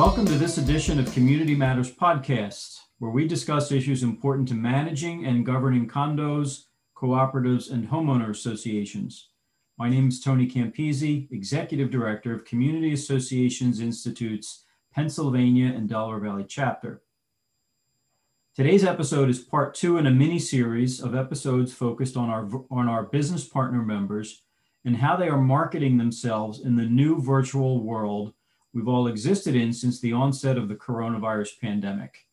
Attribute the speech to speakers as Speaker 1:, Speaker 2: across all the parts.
Speaker 1: Welcome to this edition of Community Matters Podcast, where we discuss issues important to managing and governing condos, cooperatives, and homeowner associations. My name is Tony Campisi, Executive Director of Community Associations Institute's Pennsylvania and Delaware Valley chapter. Today's episode is part two in a mini series of episodes focused on our, on our business partner members and how they are marketing themselves in the new virtual world we've all existed in since the onset of the coronavirus pandemic.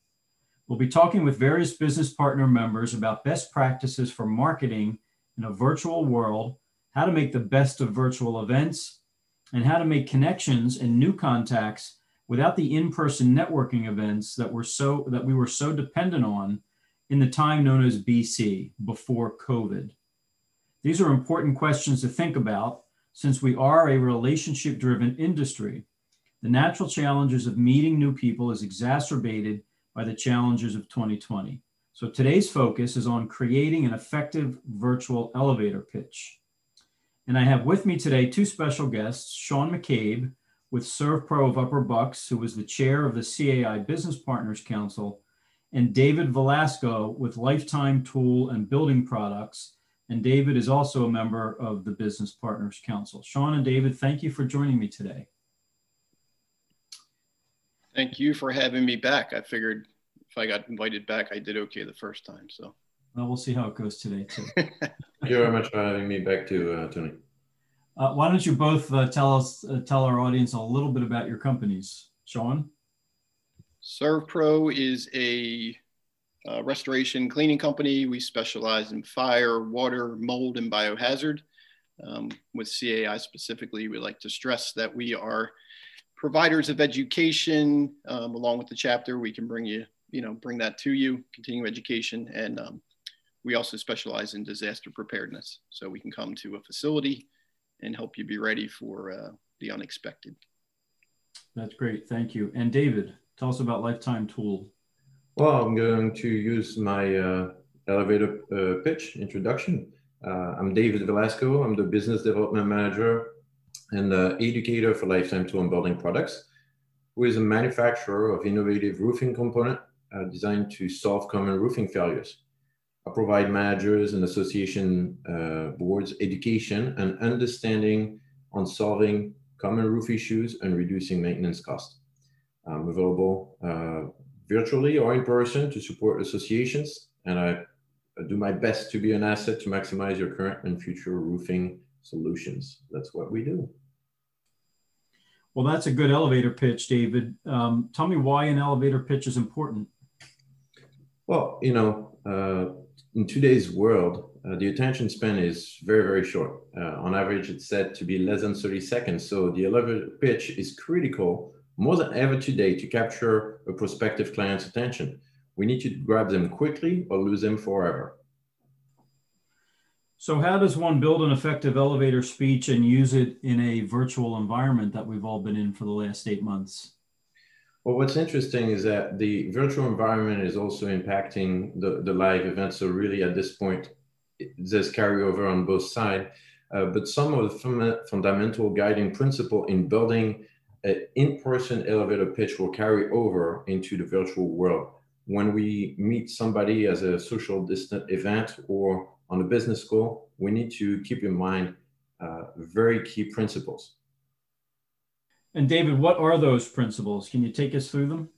Speaker 1: We'll be talking with various business partner members about best practices for marketing in a virtual world, how to make the best of virtual events, and how to make connections and new contacts without the in-person networking events that were so that we were so dependent on in the time known as BC, before COVID. These are important questions to think about since we are a relationship driven industry. The natural challenges of meeting new people is exacerbated by the challenges of 2020. So today's focus is on creating an effective virtual elevator pitch. And I have with me today two special guests, Sean McCabe with ServPro of Upper Bucks, who was the chair of the CAI Business Partners Council, and David Velasco with Lifetime Tool and Building Products, and David is also a member of the Business Partners Council. Sean and David, thank you for joining me today.
Speaker 2: Thank you for having me back. I figured if I got invited back, I did okay the first time. So,
Speaker 1: well, we'll see how it goes today too.
Speaker 3: Thank you very much for having me back too, uh, Tony.
Speaker 1: Uh, why don't you both uh, tell us, uh, tell our audience a little bit about your companies, Sean?
Speaker 2: ServPro is a uh, restoration cleaning company. We specialize in fire, water, mold, and biohazard. Um, with CAI specifically, we like to stress that we are providers of education. Um, along with the chapter, we can bring you, you know, bring that to you, continuing education, and um, we also specialize in disaster preparedness. So we can come to a facility and help you be ready for uh, the unexpected.
Speaker 1: That's great, thank you. And David, tell us about Lifetime Tool.
Speaker 3: Well, I'm going to use my uh, elevator uh, pitch introduction. Uh, I'm David Velasco. I'm the business development manager and the educator for Lifetime Tool and Building Products, who is a manufacturer of innovative roofing component uh, designed to solve common roofing failures. I provide managers and association uh, boards education and understanding on solving common roof issues and reducing maintenance costs. I'm available uh, virtually or in person to support associations, and I, I do my best to be an asset to maximize your current and future roofing solutions. That's what we do.
Speaker 1: Well, that's a good elevator pitch, David. Um, tell me why an elevator pitch is important.
Speaker 3: Well, you know, uh, in today's world, uh, the attention span is very, very short. Uh, on average, it's said to be less than 30 seconds. So the elevator pitch is critical more than ever today to capture a prospective client's attention. We need to grab them quickly or lose them forever.
Speaker 1: So, how does one build an effective elevator speech and use it in a virtual environment that we've all been in for the last eight months?
Speaker 3: Well, what's interesting is that the virtual environment is also impacting the, the live event. So, really, at this point, there's carryover on both sides. Uh, but some of the fun- fundamental guiding principle in building an in-person elevator pitch will carry over into the virtual world. When we meet somebody as a social distant event or on a business school, we need to keep in mind uh, very key principles.
Speaker 1: And David, what are those principles? Can you take us through them?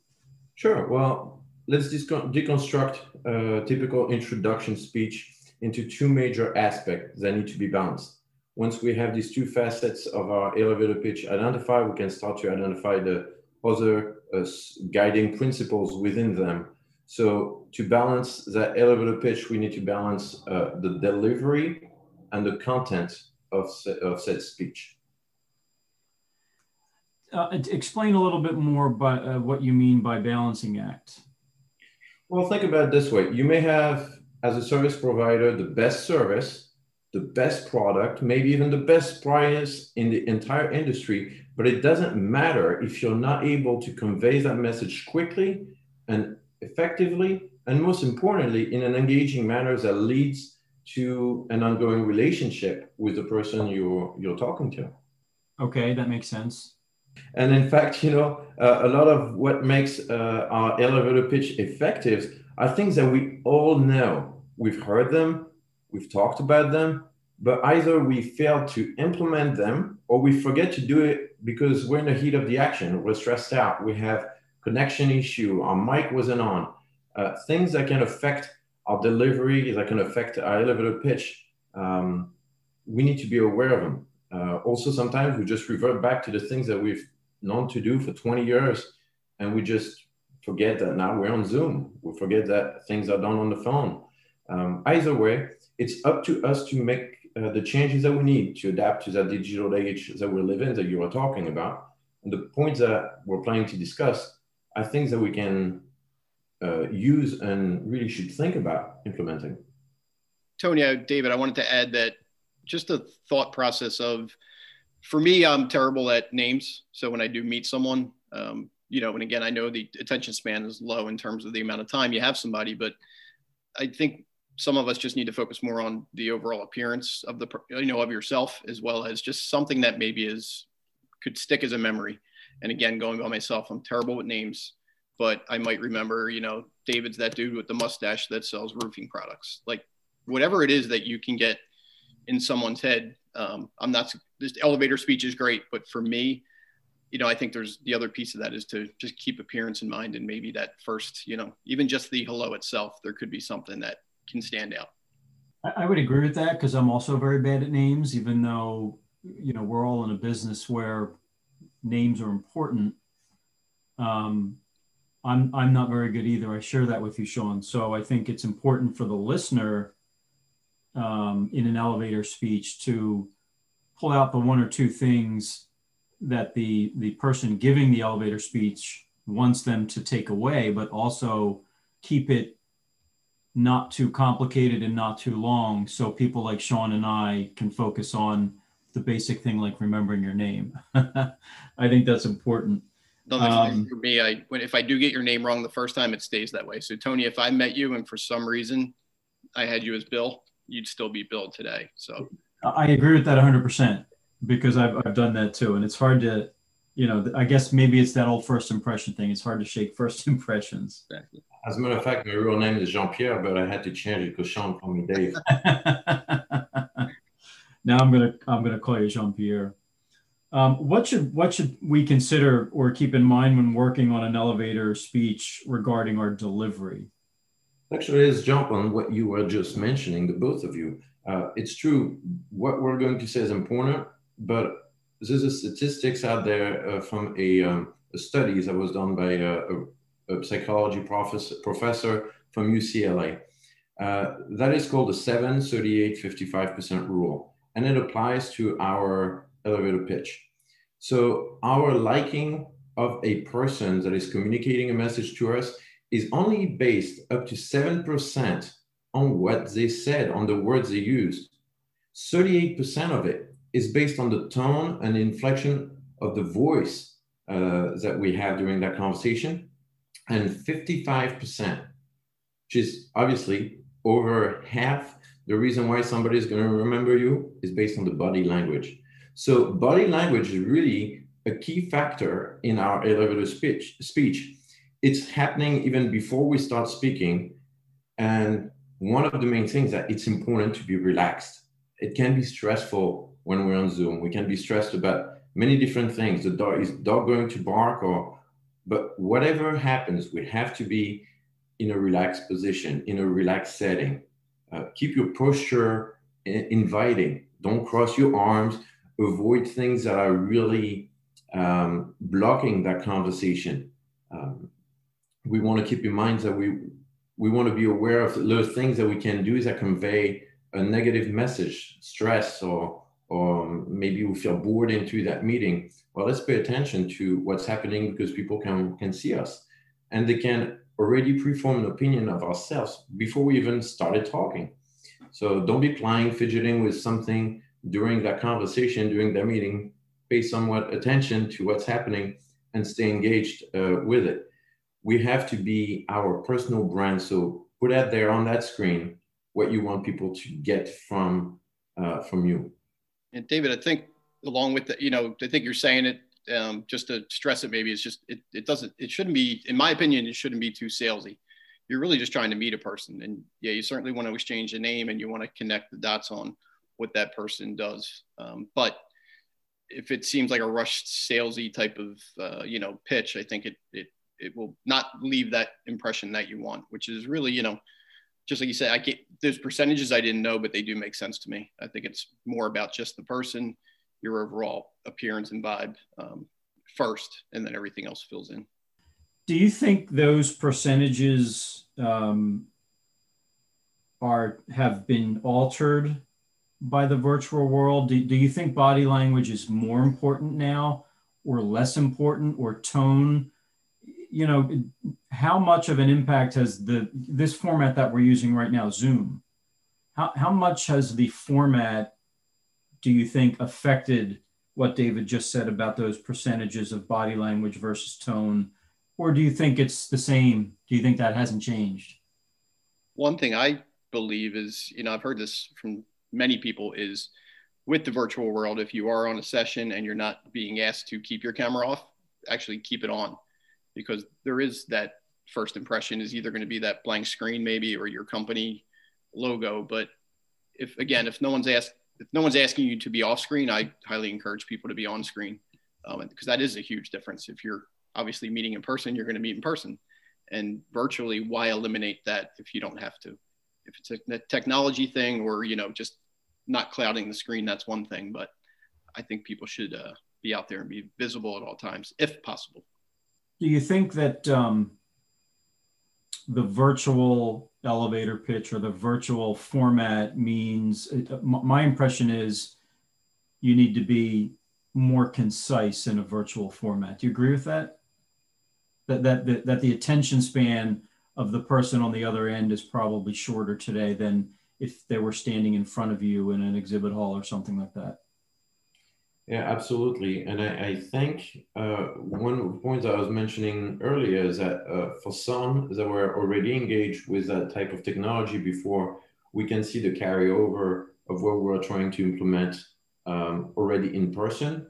Speaker 3: Sure. Well, let's deconstruct a typical introduction speech into two major aspects that need to be balanced once we have these two facets of our elevator pitch identified, we can start to identify the other uh, guiding principles within them. So to balance that elevator pitch, we need to balance uh, the delivery and the content of, of said speech.
Speaker 1: Uh, explain a little bit more by uh, what you mean by balancing act.
Speaker 3: Well, think about it this way. You may have, as a service provider, the best service the best product, maybe even the best price in the entire industry, but it doesn't matter if you're not able to convey that message quickly and effectively, and most importantly, in an engaging manner that leads to an ongoing relationship with the person you're you're talking to.
Speaker 1: Okay, that makes sense.
Speaker 3: And in fact, you know, uh, a lot of what makes uh, our elevator pitch effective are things that we all know. We've heard them, we've talked about them, but either we fail to implement them or we forget to do it because we're in the heat of the action. We're stressed out. We have connection issue. Our mic wasn't on. Uh, things that can affect our delivery, that can affect our elevator pitch. Um, we need to be aware of them. Uh, also, sometimes we just revert back to the things that we've known to do for 20 years, and we just forget that now we're on Zoom. We forget that things are done on the phone. Um, either way, it's up to us to make uh, the changes that we need to adapt to that digital age that we live in that you are talking about. And the points that we're planning to discuss are things that we can uh, use and really should think about implementing.
Speaker 2: Tony, David, I wanted to add that just the thought process of, for me, I'm terrible at names. So when I do meet someone, um, you know, and again, I know the attention span is low in terms of the amount of time you have somebody, but I think some of us just need to focus more on the overall appearance of the, you know, of yourself, as well as just something that maybe is could stick as a memory. And again, going by myself, I'm terrible with names, but I might remember, you know, David's that dude with the mustache that sells roofing products. Like whatever it is that you can get in someone's head. Um, I'm not this elevator speech is great, but for me, you know, I think there's the other piece of that is to just keep appearance in mind, and maybe that first, you know, even just the hello itself, there could be something that can stand out.
Speaker 1: I would agree with that because I'm also very bad at names, even though you know we're all in a business where names are important. Um, I'm I'm not very good either. I share that with you, Sean. So I think it's important for the listener um, in an elevator speech to pull out the one or two things that the the person giving the elevator speech wants them to take away, but also keep it not too complicated and not too long, so people like Sean and I can focus on the basic thing like remembering your name. I think that's important.
Speaker 2: Um, for me, I when if I do get your name wrong the first time, it stays that way. So Tony, if I met you and for some reason I had you as Bill, you'd still be billed today. So
Speaker 1: I agree with that 100% because I've, I've done that too. And it's hard to, you know, I guess maybe it's that old first impression thing. It's hard to shake first impressions.
Speaker 3: Exactly. As a matter of fact, my real name is Jean Pierre, but I had to change it because Sean called me Dave.
Speaker 1: now I'm gonna I'm gonna call you Jean Pierre. Um, what should what should we consider or keep in mind when working on an elevator speech regarding our delivery?
Speaker 3: Actually, let's jump on what you were just mentioning, the both of you. Uh, it's true. What we're going to say is important, but there's a statistics out there uh, from a, um, a, study that was done by a, a, a psychology professor, professor from UCLA. Uh, that is called the 7 38 55% rule, and it applies to our elevator pitch. So, our liking of a person that is communicating a message to us is only based up to 7% on what they said, on the words they used. 38% of it is based on the tone and inflection of the voice uh, that we have during that conversation. And 55%, which is obviously over half the reason why somebody is going to remember you, is based on the body language. So, body language is really a key factor in our elevator speech. speech it's happening even before we start speaking. And one of the main things that it's important to be relaxed. It can be stressful when we're on Zoom. We can be stressed about many different things. The dog is dog going to bark or but whatever happens, we have to be in a relaxed position, in a relaxed setting. Uh, keep your posture inviting. Don't cross your arms. Avoid things that are really um, blocking that conversation. Um, we want to keep in mind that we we want to be aware of those things that we can do that convey a negative message, stress, or or maybe we feel bored into that meeting. Well, let's pay attention to what's happening because people can can see us, and they can already preform an opinion of ourselves before we even started talking. So don't be playing, fidgeting with something during that conversation, during that meeting. Pay somewhat attention to what's happening and stay engaged uh, with it we have to be our personal brand. So put out there on that screen what you want people to get from uh, from you.
Speaker 2: And David, I think along with the, you know, I think you're saying it um, just to stress it, maybe it's just it, it doesn't it shouldn't be, in my opinion, it shouldn't be too salesy. You're really just trying to meet a person, and yeah, you certainly want to exchange a name and you want to connect the dots on what that person does. Um, but if it seems like a rushed salesy type of uh, you know pitch, I think it it it will not leave that impression that you want, which is really you know just like you said, I get there's percentages I didn't know, but they do make sense to me. I think it's more about just the person, your overall appearance and vibe um, first, and then everything else fills in.
Speaker 1: Do you think those percentages um, are have been altered by the virtual world? Do, do you think body language is more important now, or less important, or tone? you know, how much of an impact has the this format that we're using right now, Zoom? How how much has the format do you think affected what David just said about those percentages of body language versus tone? Or do you think it's the same? Do you think that hasn't changed?
Speaker 2: One thing I believe is, you know, I've heard this from many people is with the virtual world, if you are on a session and you're not being asked to keep your camera off, actually keep it on because there is that first impression is either going to be that blank screen maybe or your company logo but if again if no one's asked if no one's asking you to be off screen i highly encourage people to be on screen um, because that is a huge difference. If you're obviously meeting in person you're going to meet in person and virtually why eliminate that if you don't have to? If it's a technology thing or you know just not clouding the screen that's one thing but i think people should uh, be out there and be visible at all times if possible.
Speaker 1: Do you think that um, the virtual elevator pitch or the virtual format means uh, my impression is you need to be more concise in a virtual format. Do you agree with that? That that that, that the attention span of the person on the other end is probably shorter today than if they were standing in front of you in an exhibit hall or something like that
Speaker 3: yeah, absolutely. And I, I think uh, one points I was mentioning earlier is that uh, for some that were already engaged with that type of technology before, we can see the carryover of what we're trying to implement um, already in person.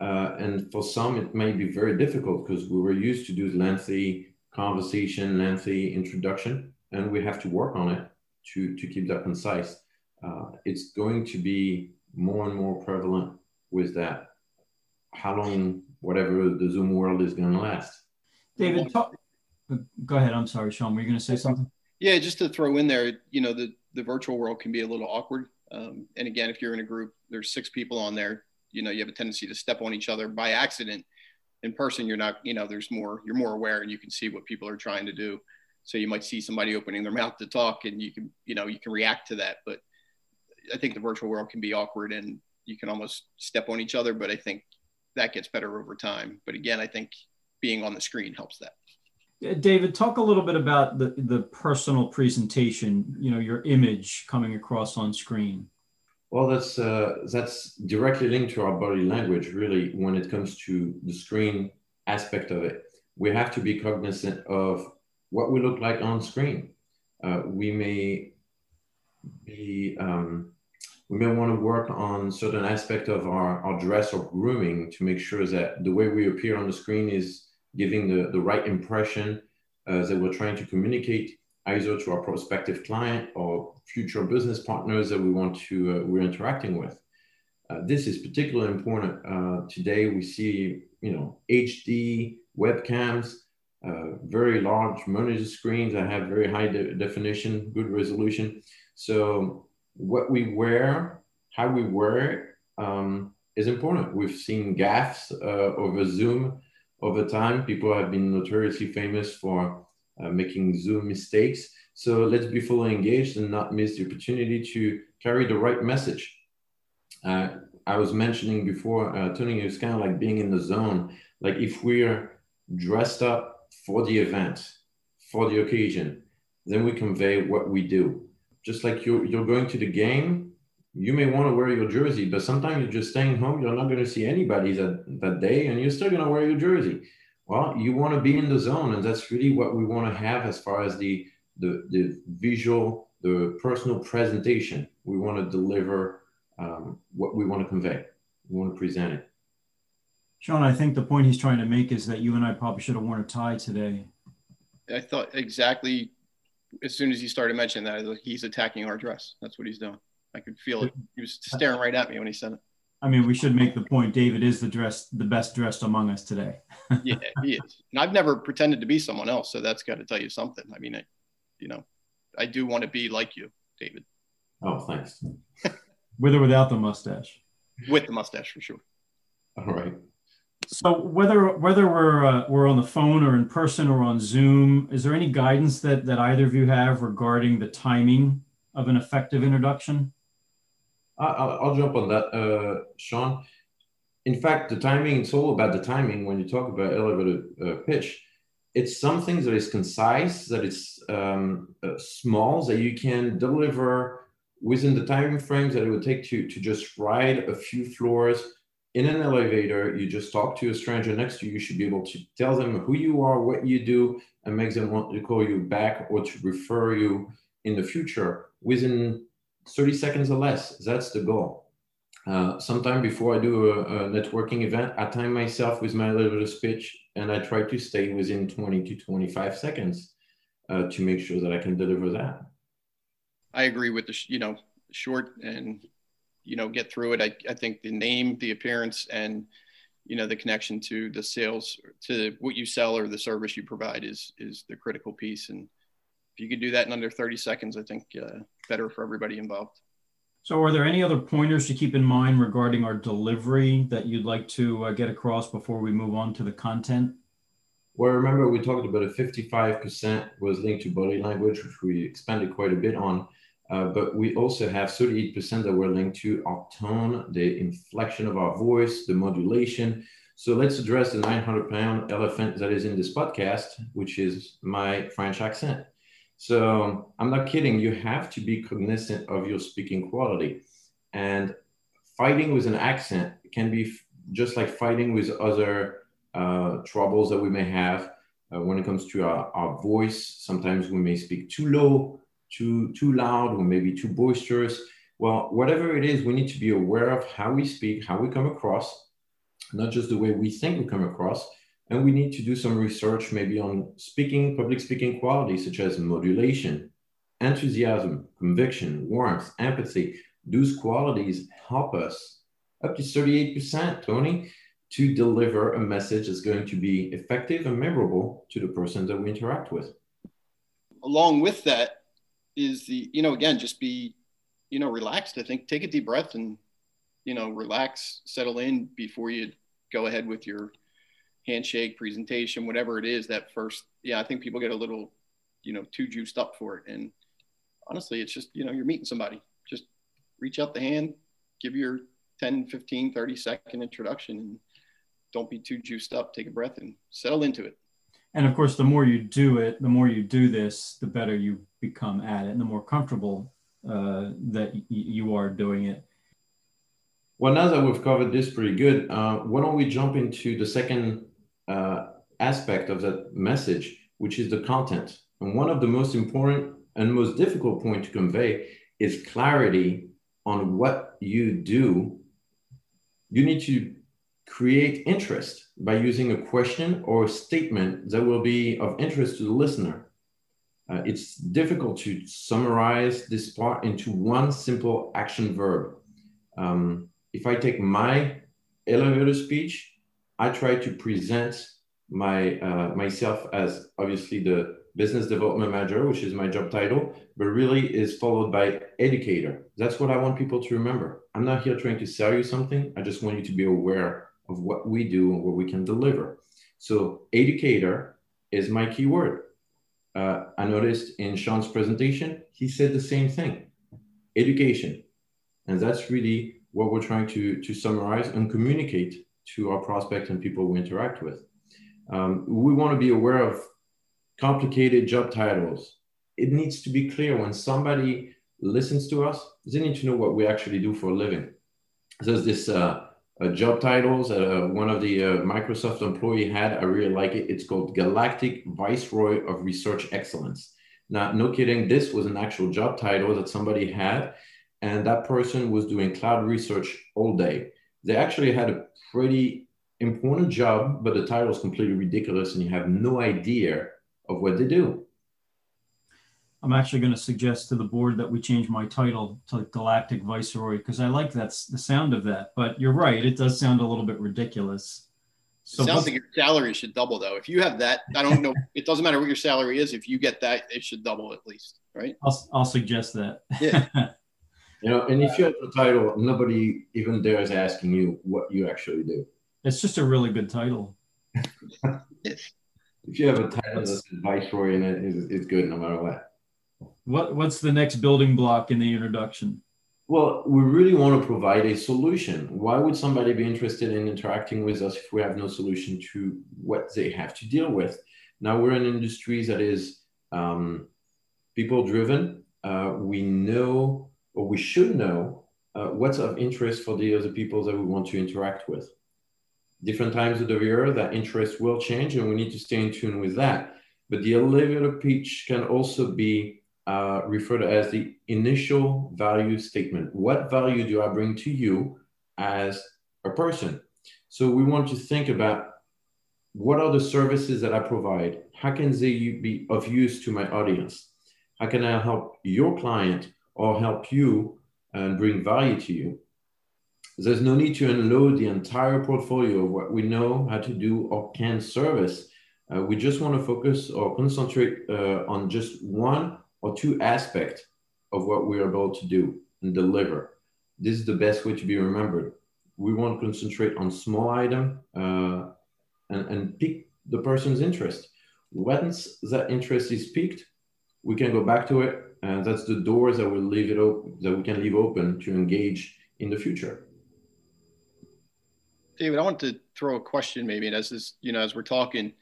Speaker 3: Uh, and for some, it may be very difficult because we were used to do lengthy conversation, lengthy introduction, and we have to work on it to, to keep that concise. Uh, it's going to be more and more prevalent with that? How long whatever the zoom world is going to last?
Speaker 1: David talk, go ahead i'm sorry sean were you going to say something?
Speaker 2: Yeah just to throw in there you know the the virtual world can be a little awkward um, and again if you're in a group there's six people on there you know you have a tendency to step on each other by accident. In person you're not you know there's more you're more aware and you can see what people are trying to do. So you might see somebody opening their mouth to talk and you can you know you can react to that but i think the virtual world can be awkward and you can almost step on each other, but I think that gets better over time. But again, I think being on the screen helps that.
Speaker 1: David, talk a little bit about the, the personal presentation, you know, your image coming across on screen.
Speaker 3: Well, that's uh, that's directly linked to our body language, really, when it comes to the screen aspect of it. We have to be cognizant of what we look like on screen. Uh, we may be um, we may want to work on certain aspect of our, our dress or grooming to make sure that the way we appear on the screen is giving the, the right impression uh, that we're trying to communicate either to our prospective client or future business partners that we want to uh, we're interacting with. Uh, this is particularly important uh, today. We see you know HD webcams, uh, very large monitor screens that have very high de definition, good resolution. So what we wear, how we wear it, um, is important. We've seen gaffes uh, over Zoom over time. People have been notoriously famous for uh, making Zoom mistakes. So let's be fully engaged and not miss the opportunity to carry the right message. Uh, I was mentioning before, uh, Tony, it's kind of like being in the zone. Like if we're dressed up for the event, for the occasion, then we convey what we do just like you're, you're going to the game, you may want to wear your jersey, but sometimes you're just staying home. You're not going to see anybody that, that day, and you're still going to wear your jersey. Well, you want to be in the zone, and that's really what we want to have as far as the, the, the visual, the personal presentation. We want to deliver um, what we want to convey. We want to present it.
Speaker 1: Sean, I think the point he's trying to make is that you and I probably should have worn a tie today.
Speaker 2: I thought exactly as soon as he started mentioning that, like he's attacking our dress. That's what he's doing. I could feel it. He was staring right at me when he said it.
Speaker 1: I mean, we should make the point. David is the dress, the best dressed among us today.
Speaker 2: yeah, he is. And I've never pretended to be someone else, so that's got to tell you something. I mean, I, you know, I do want to be like you, David.
Speaker 3: Oh, thanks.
Speaker 1: With or without the mustache.
Speaker 2: With the mustache, for sure.
Speaker 3: All right.
Speaker 1: So whether whether we're uh, we're on the phone or in person or on Zoom, is there any guidance that that either of you have regarding the timing of an effective introduction?
Speaker 3: I'll, I'll jump on that, uh, Sean. In fact, the timing, it's all about the timing when you talk about elevator uh, pitch. It's something that is concise, that is um, uh, small, that you can deliver within the time frames that it would take to, to just ride a few floors in an elevator. You just talk to a stranger next to you. You should be able to tell them who you are, what you do, and make them want to call you back or to refer you in the future within 30 seconds or less. That's the goal. Uh, sometime before I do a, a, networking event, I time myself with my little speech and I try to stay within 20 to 25 seconds uh, to make sure that I can deliver that.
Speaker 2: I agree with the, you know, short and, you know, get through it. I, I think the name, the appearance, and, you know, the connection to the sales, to what you sell or the service you provide is, is the critical piece. And if you could do that in under 30 seconds, I think uh, better for everybody involved.
Speaker 1: So, are there any other pointers to keep in mind regarding our delivery that you'd like to uh, get across before we move on to the content?
Speaker 3: Well, remember we talked about a 55% was linked to body language, which we expanded quite a bit on. Uh, but we also have 38% that were linked to our tone, the inflection of our voice, the modulation. So let's address the 900 pound elephant that is in this podcast, which is my French accent. So I'm not kidding. You have to be cognizant of your speaking quality. And fighting with an accent can be just like fighting with other uh, troubles that we may have uh, when it comes to our, our voice. Sometimes we may speak too low, too, too loud, or maybe too boisterous. Well, whatever it is, we need to be aware of how we speak, how we come across, not just the way we think we come across, and we need to do some research maybe on speaking, public speaking qualities such as modulation, enthusiasm, conviction, warmth, empathy. Those qualities help us up to 38%, Tony, to deliver a message that's going to be effective and memorable to the person that we interact with.
Speaker 2: Along with that is the, you know, again, just be, you know, relaxed. I think take a deep breath and, you know, relax, settle in before you go ahead with your handshake, presentation, whatever it is, that first, yeah, I think people get a little, you know, too juiced up for it. And honestly, it's just, you know, you're meeting somebody. Just reach out the hand, give your 10, 15, 30 second introduction and don't be too juiced up. Take a breath and settle into it.
Speaker 1: And of course, the more you do it, the more you do this, the better you become at it and the more comfortable uh, that y- you are doing it.
Speaker 3: Well, now that we've covered this pretty good, uh, why don't we jump into the second uh, aspect of that message, which is the content. And one of the most important and most difficult point to convey is clarity on what you do. You need to create interest by using a question or a statement that will be of interest to the listener. Uh, it's difficult to summarize this part into one simple action verb. Um, if I take my elevator speech, I try to present my uh, myself as obviously the business development manager, which is my job title, but really is followed by educator. That's what I want people to remember. I'm not here trying to sell you something. I just want you to be aware of what we do and what we can deliver. So educator is my keyword. Uh, I noticed in Sean's presentation, he said the same thing, education. And that's really what we're trying to, to summarize and communicate to our prospects and people we interact with. Um, we want to be aware of complicated job titles. It needs to be clear when somebody listens to us, they need to know what we actually do for a living. There's this uh, uh, job titles that uh, one of the uh, Microsoft employee had. I really like it. It's called Galactic Viceroy of Research Excellence. Now, no kidding, this was an actual job title that somebody had, and that person was doing cloud research all day. They actually had a pretty important job, but the title is completely ridiculous and you have no idea of what they do.
Speaker 1: I'm actually going to suggest to the board that we change my title to Galactic Viceroy because I like that's the sound of that. But you're right, it does sound a little bit ridiculous.
Speaker 2: So it sounds like your salary should double though. If you have that, I don't know. it doesn't matter what your salary is. If you get that, it should double at least, right?
Speaker 1: I'll, I'll suggest that.
Speaker 2: Yeah.
Speaker 3: you know, and if you have the title, nobody even dares asking you what you actually do.
Speaker 1: It's just a really good title.
Speaker 3: if you have a title that's viceroy in it, it's, it's good no matter what.
Speaker 1: What what's the next building block in the introduction?
Speaker 3: Well, we really want to provide a solution. Why would somebody be interested in interacting with us if we have no solution to what they have to deal with? Now we're in industry that is um, people driven. Uh, we know, or we should know, uh, what's of interest for the other people that we want to interact with. Different times of the year, that interest will change, and we need to stay in tune with that. But the elevator pitch can also be uh, referred to as the initial value statement. What value do I bring to you as a person? So we want to think about what are the services that I provide? How can they be of use to my audience? How can I help your client or help you and bring value to you? There's no need to unload the entire portfolio of what we know how to do or can service. Uh, we just want to focus or concentrate uh, on just one or two aspects of what we are about to do and deliver. This is the best way to be remembered. We want to concentrate on small item uh, and, and pick the person's interest. Once that interest is picked, we can go back to it, and that's the doors that we leave it open that we can leave open to engage in the future.
Speaker 2: David, I want to throw a question maybe, and as this, you know, as we're talking,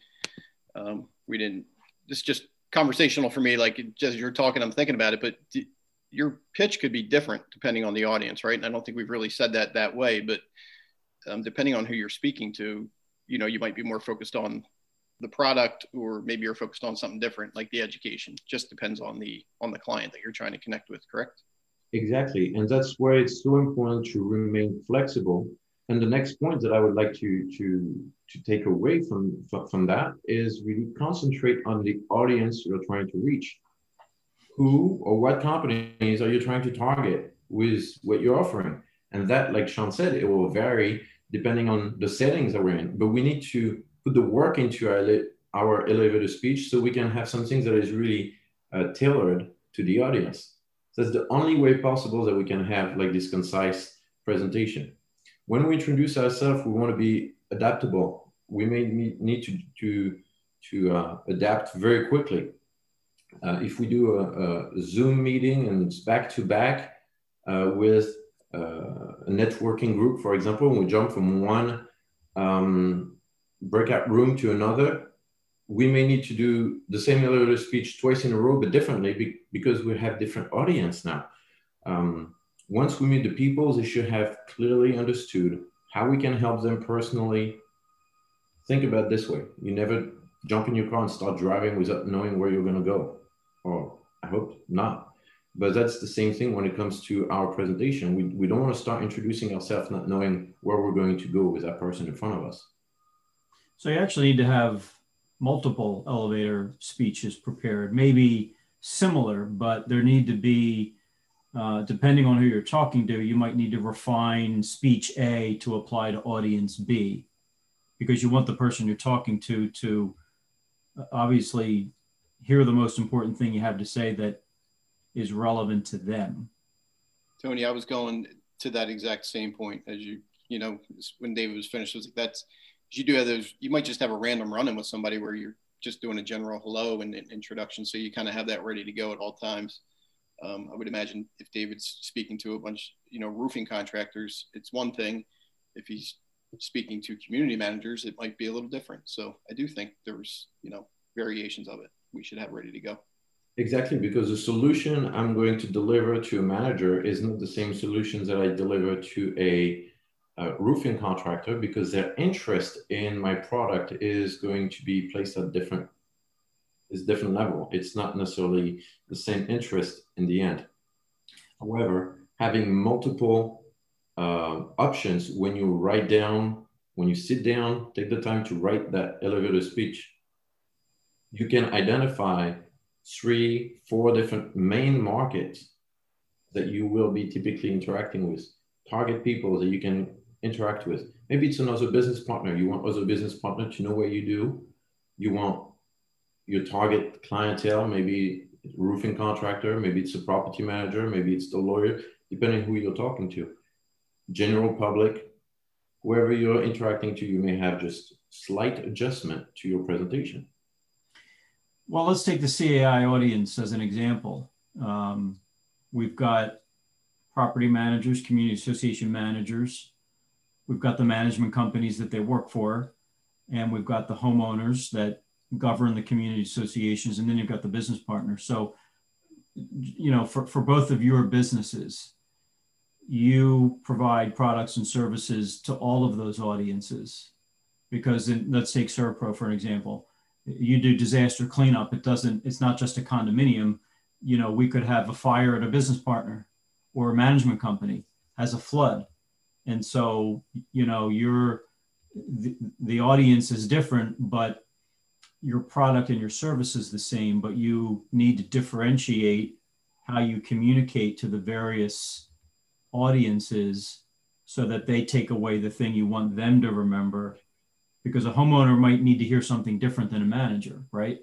Speaker 2: um, we didn't. This just conversational for me. Like just you're talking, I'm thinking about it, but d- your pitch could be different depending on the audience, right? And I don't think we've really said that that way, but um, depending on who you're speaking to, you know, you might be more focused on the product, or maybe you're focused on something different, like the education. Just depends on the on the client that you're trying to connect with. Correct?
Speaker 3: Exactly, and that's where it's so important to remain flexible and the next point that I would like to to to take away from from that is really concentrate on the audience you're trying to reach. Who or what companies are you trying to target with what you're offering? And that, like Sean said, it will vary depending on the settings that we're in. But we need to put the work into our our elevator speech so we can have something that is really uh, tailored to the audience. That's the only way possible that we can have like this concise presentation when we introduce ourselves, we want to be adaptable. We may need to, to, to uh, adapt very quickly. Uh, if we do a, a, Zoom meeting and it's back to back uh, with uh, a networking group, for example, and we jump from one um, breakout room to another, we may need to do the same elevator speech twice in a row, but differently be because we have different audience now. Um, once we meet the people, they should have clearly understood how we can help them personally. Think about this way. You never jump in your car and start driving without knowing where you're going to go. Or I hope not. But that's the same thing when it comes to our presentation. We, we don't want to start introducing ourselves not knowing where we're going to go with that person in front of us.
Speaker 1: So you actually need to have multiple elevator speeches prepared, maybe similar, but there need to be uh, depending on who you're talking to, you might need to refine speech A to apply to audience B because you want the person you're talking to to uh, obviously hear the most important thing you have to say that is relevant to them.
Speaker 2: Tony, I was going to that exact same point as you, you know, when David was finished, was like, that's, you do have those, you might just have a random run-in with somebody where you're just doing a general hello and introduction. So you kind of have that ready to go at all times. Um, I would imagine if David's speaking to a bunch, you know, roofing contractors, it's one thing. If he's speaking to community managers, it might be a little different. So I do think there's, you know, variations of it we should have ready to go.
Speaker 3: Exactly, because the solution I'm going to deliver to a manager is not the same solutions that I deliver to a, a roofing contractor because their interest in my product is going to be placed at different is different level. It's not necessarily the same interest in the end. However, having multiple uh, options when you write down when you sit down, take the time to write that elevator speech, you can identify three, four different main markets that you will be typically interacting with. Target people that you can interact with. Maybe it's another business partner. You want other business partner to know what you do. You want your target clientele, maybe roofing contractor, maybe it's a property manager, maybe it's the lawyer, depending who you're talking to. General public, whoever you're interacting to, you may have just slight adjustment to your presentation.
Speaker 1: Well, let's take the CAI audience as an example. Um, we've got property managers, community association managers. We've got the management companies that they work for, and we've got the homeowners that govern the community associations, and then you've got the business partner. So, you know, for, for both of your businesses, you provide products and services to all of those audiences. Because in, let's take ServPro for an example. You do disaster cleanup. It doesn't, it's not just a condominium. You know, we could have a fire at a business partner or a management company has a flood. And so, you know, your the, the audience is different, but your product and your service is the same, but you need to differentiate how you communicate to the various audiences so that they take away the thing you want them to remember. Because a homeowner might need to hear something different than a manager right?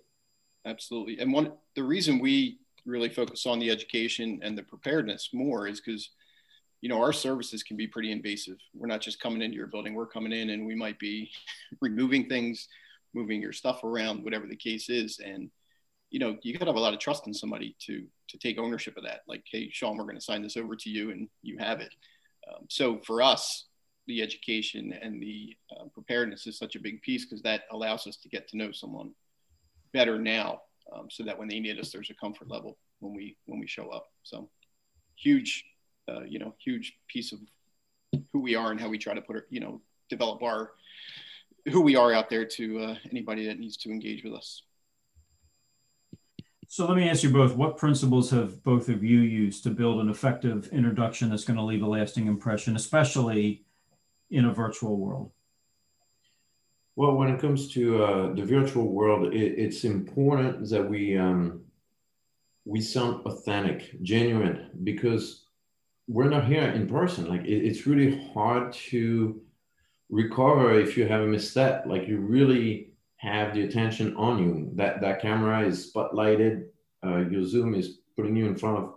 Speaker 2: Absolutely. And one the reason we really focus on the education and the preparedness more is because you know our services can be pretty invasive. We're not just coming into your building we're coming in and we might be removing things moving your stuff around whatever the case is. And you know you gotta have a lot of trust in somebody to to take ownership of that. Like hey sean we're going to sign this over to you and you have it. Um, so for us the education and the uh, preparedness is such a big piece because that allows us to get to know someone better now um, so that when they need us there's a comfort level when we when we show up. So huge uh, you know huge piece of who we are and how we try to put our you know develop our who we are out there to uh, anybody that needs to engage with us
Speaker 1: so let me ask you both what principles have both of you used to build an effective introduction that's going to leave a lasting impression especially in a virtual world
Speaker 3: well, when it comes to uh, the virtual world, it, it's important that we um, we sound authentic, genuine, because we're not here in person. Like it, it's really hard to recover if you have a misstep. Like you really have the attention on you. That that camera is spotlighted. Uh, your Zoom is putting you in front of a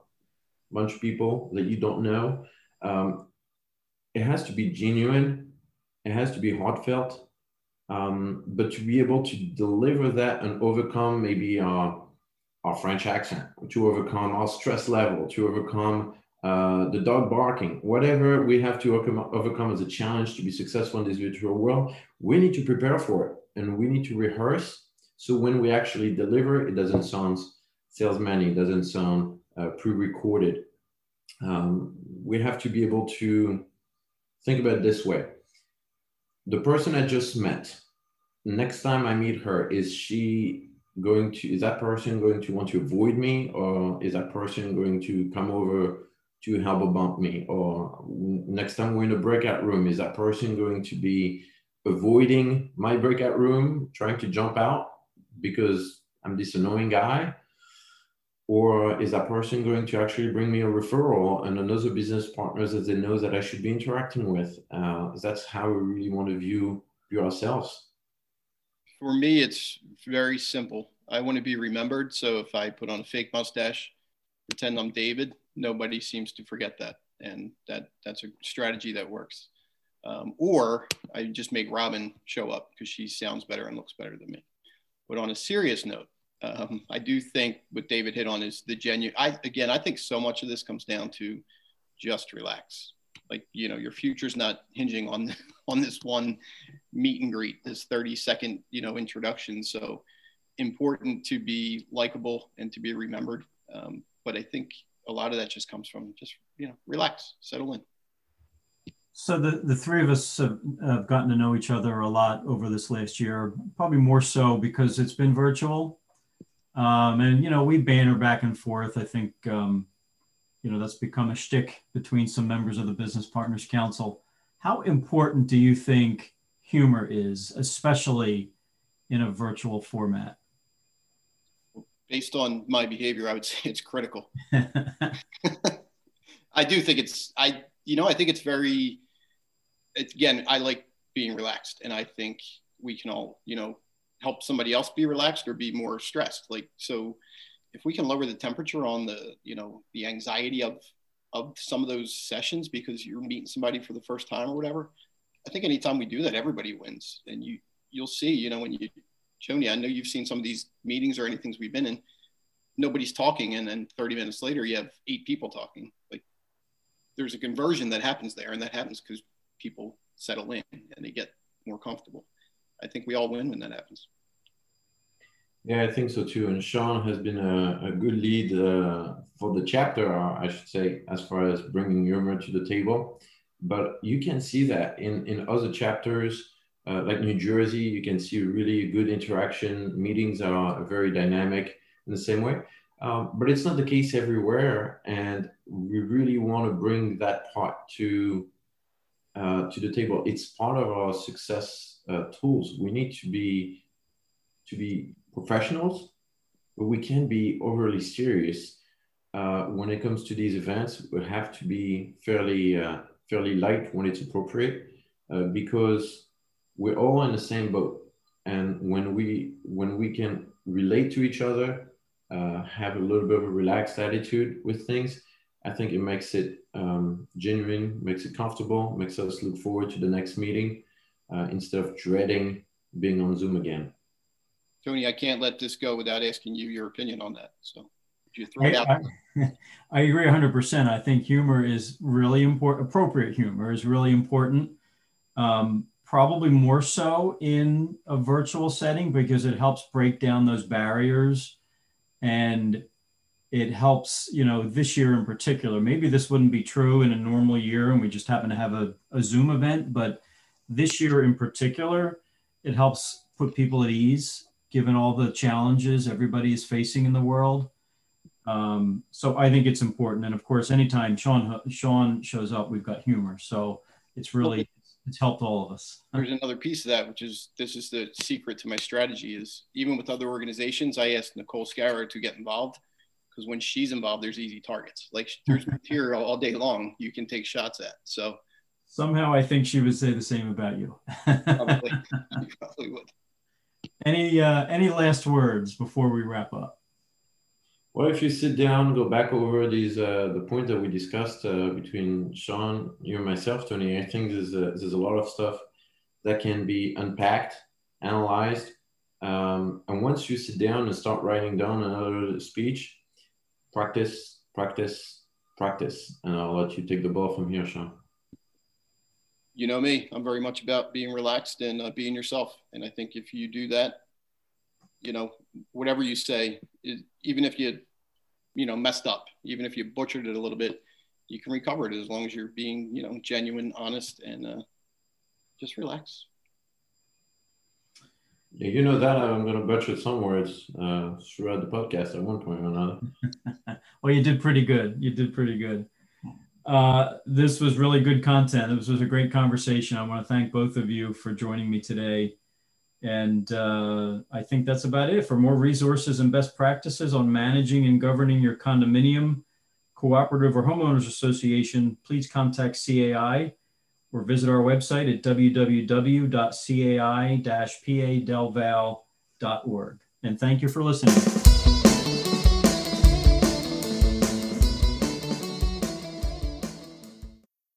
Speaker 3: bunch of people that you don't know. Um, it has to be genuine. It has to be heartfelt um, but to be able to deliver that and overcome maybe our, our French accent, to overcome our stress level, to overcome uh, the dog barking, whatever we have to overcome, overcome as a challenge to be successful in this virtual world, we need to prepare for it and we need to rehearse. So when we actually deliver, it doesn't sound salesman, it doesn't sound uh, pre-recorded. Um, we have to be able to think about it this way the person I just met, next time I meet her, is she going to, is that person going to want to avoid me or is that person going to come over to help bump me? Or next time we're in a breakout room, is that person going to be avoiding my breakout room, trying to jump out because I'm this annoying guy? or is that person going to actually bring me a referral and another business partners that they know that I should be interacting with? Uh, that's how we really want to view, view ourselves.
Speaker 2: For me, it's very simple. I want to be remembered. So if I put on a fake mustache, pretend I'm David, nobody seems to forget that. And that that's a strategy that works. Um, or I just make Robin show up because she sounds better and looks better than me. But on a serious note, um, I do think what David hit on is the genuine. I again, I think so much of this comes down to just relax. Like you know, your future's not hinging on on this one meet and greet, this thirty second you know introduction. So important to be likable and to be remembered. Um, but I think a lot of that just comes from just you know relax, settle in.
Speaker 1: So the, the three of us have, have gotten to know each other a lot over this last year, probably more so because it's been virtual um, and, you know, we banter back and forth. I think, um, you know, that's become a shtick between some members of the Business Partners Council. How important do you think humor is, especially in a virtual format?
Speaker 2: Based on my behavior, I would say it's critical. I do think it's I you know I think it's very it's, again I like being relaxed and I think we can all you know help somebody else be relaxed or be more stressed like so if we can lower the temperature on the you know the anxiety of of some of those sessions because you're meeting somebody for the first time or whatever I think anytime we do that everybody wins and you you'll see you know when you Joni I know you've seen some of these meetings or anything we've been in nobody's talking and then 30 minutes later you have eight people talking like there's a conversion that happens there, and that happens because people settle in and they get more comfortable. I think we all win when that happens.
Speaker 3: Yeah, I think so too. And Sean has been a, a good lead uh, for the chapter, I should say, as far as bringing humor to the table. But you can see that in, in other chapters, uh, like New Jersey, you can see really good interaction. Meetings are very dynamic in the same way. Um, but it's not the case everywhere, and we really want to bring that part to uh, to the table. It's part of our success uh, tools. We need to be to be professionals, but we can't be overly serious uh, when it comes to these events. We have to be fairly uh, fairly light when it's appropriate, uh, because we're all in the same boat. And when we when we can relate to each other uh, have a little bit of a relaxed attitude with things, I think it makes it um, genuine, makes it comfortable, makes us look forward to the next meeting uh, instead of dreading being on Zoom again.
Speaker 2: Tony, I can't let this go without asking you your opinion on that. So, you throw it
Speaker 1: out? I, I agree 100%. I think humor is really important. Appropriate humor is really important. Um, probably more so in a virtual setting because it helps break down those barriers and it helps you know this year in particular. Maybe this wouldn't be true in a normal year and we just happen to have a, a zoom event but this year in particular it helps put people at ease given all the challenges everybody is facing in the world. Um, so i think it's important. And of course anytime sean sean shows up we've got humor. So it's really it's helped all of us.
Speaker 2: There's another piece of that, which is this is the secret to my strategy is even with other organizations, I asked Nicole Scarra to get involved because when she's involved, there's easy targets. Like there's material all day long you can take shots at. So
Speaker 1: somehow I think she would say the same about you. probably, probably would. Any uh, any last words before we wrap up?
Speaker 3: Well, if you sit down, go back over these uh, the points that we discussed uh, between Sean, you and myself, Tony. I think there's a, there's a lot of stuff that can be unpacked, analyzed, um, and once you sit down and start writing down another speech, practice, practice, practice, and I'll let you take the ball from here, Sean.
Speaker 2: You know me. I'm very much about being relaxed and uh, being yourself, and I think if you do that, you know, whatever you say, even if you, you know, messed up, even if you butchered it a little bit, you can recover it as long as you're being, you know, genuine, honest, and uh, just relax.
Speaker 3: Yeah, you know that I'm going to butcher some words uh, throughout the podcast at one point or another.
Speaker 1: well, you did pretty good. You did pretty good. Uh, this was really good content. This was a great conversation. I want to thank both of you for joining me today. And uh, I think that's about it. For more resources and best practices on managing and governing your condominium, cooperative, or homeowners association, please contact CAI or visit our website at www.cai-padelval.org. And thank you for listening.